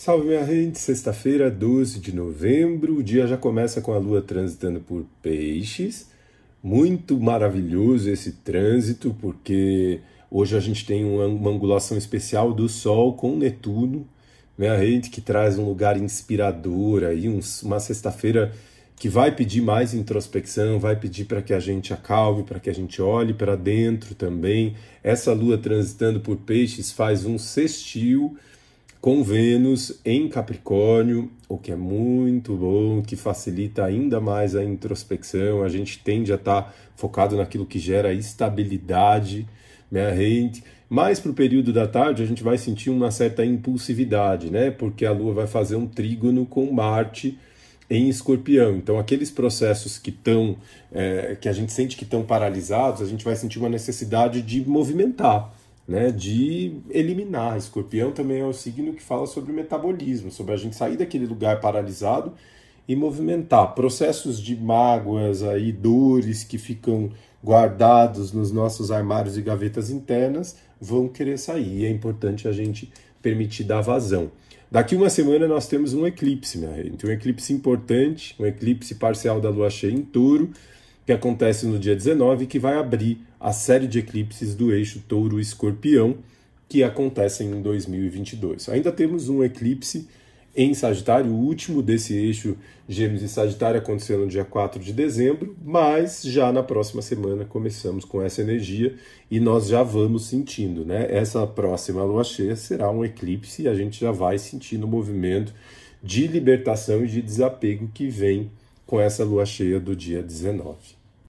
Salve minha gente, sexta-feira, 12 de novembro, o dia já começa com a lua transitando por peixes. Muito maravilhoso esse trânsito, porque hoje a gente tem uma, angulação especial do Sol com Netuno, minha gente, que traz um lugar inspirador aí, uma sexta-feira que vai pedir mais introspecção, vai pedir para que a gente acalme, para que a gente olhe para dentro também. Essa lua transitando por peixes faz um sextil com Vênus em Capricórnio, o que é muito bom, que facilita ainda mais a introspecção. A gente tende a estar tá focado naquilo que gera estabilidade, né. Mais para o período da tarde, a gente vai sentir uma certa impulsividade, né? Porque a Lua vai fazer um trígono com Marte em Escorpião. Então, aqueles processos que estão, é, que a gente sente que estão paralisados, a gente vai sentir uma necessidade de movimentar né, de eliminar. Escorpião também é o signo que fala sobre o metabolismo, sobre a gente sair daquele lugar paralisado e movimentar. Processos de mágoas, aí, dores que ficam guardados nos nossos armários e gavetas internas vão querer sair. E é importante a gente permitir dar vazão. Daqui uma semana nós temos um eclipse, minha gente. Um eclipse importante, um eclipse parcial da lua cheia em touro que acontece no dia 19 que vai abrir a série de eclipses do eixo Touro-Escorpião que acontecem em 2022. Ainda temos um eclipse em Sagitário, o último desse eixo Gêmeos e Sagitário aconteceu no dia 4 de dezembro, mas já na próxima semana começamos com essa energia e nós já vamos sentindo, né? Essa próxima lua cheia será um eclipse e a gente já vai sentindo o movimento de libertação e de desapego que vem com essa lua cheia do dia 19.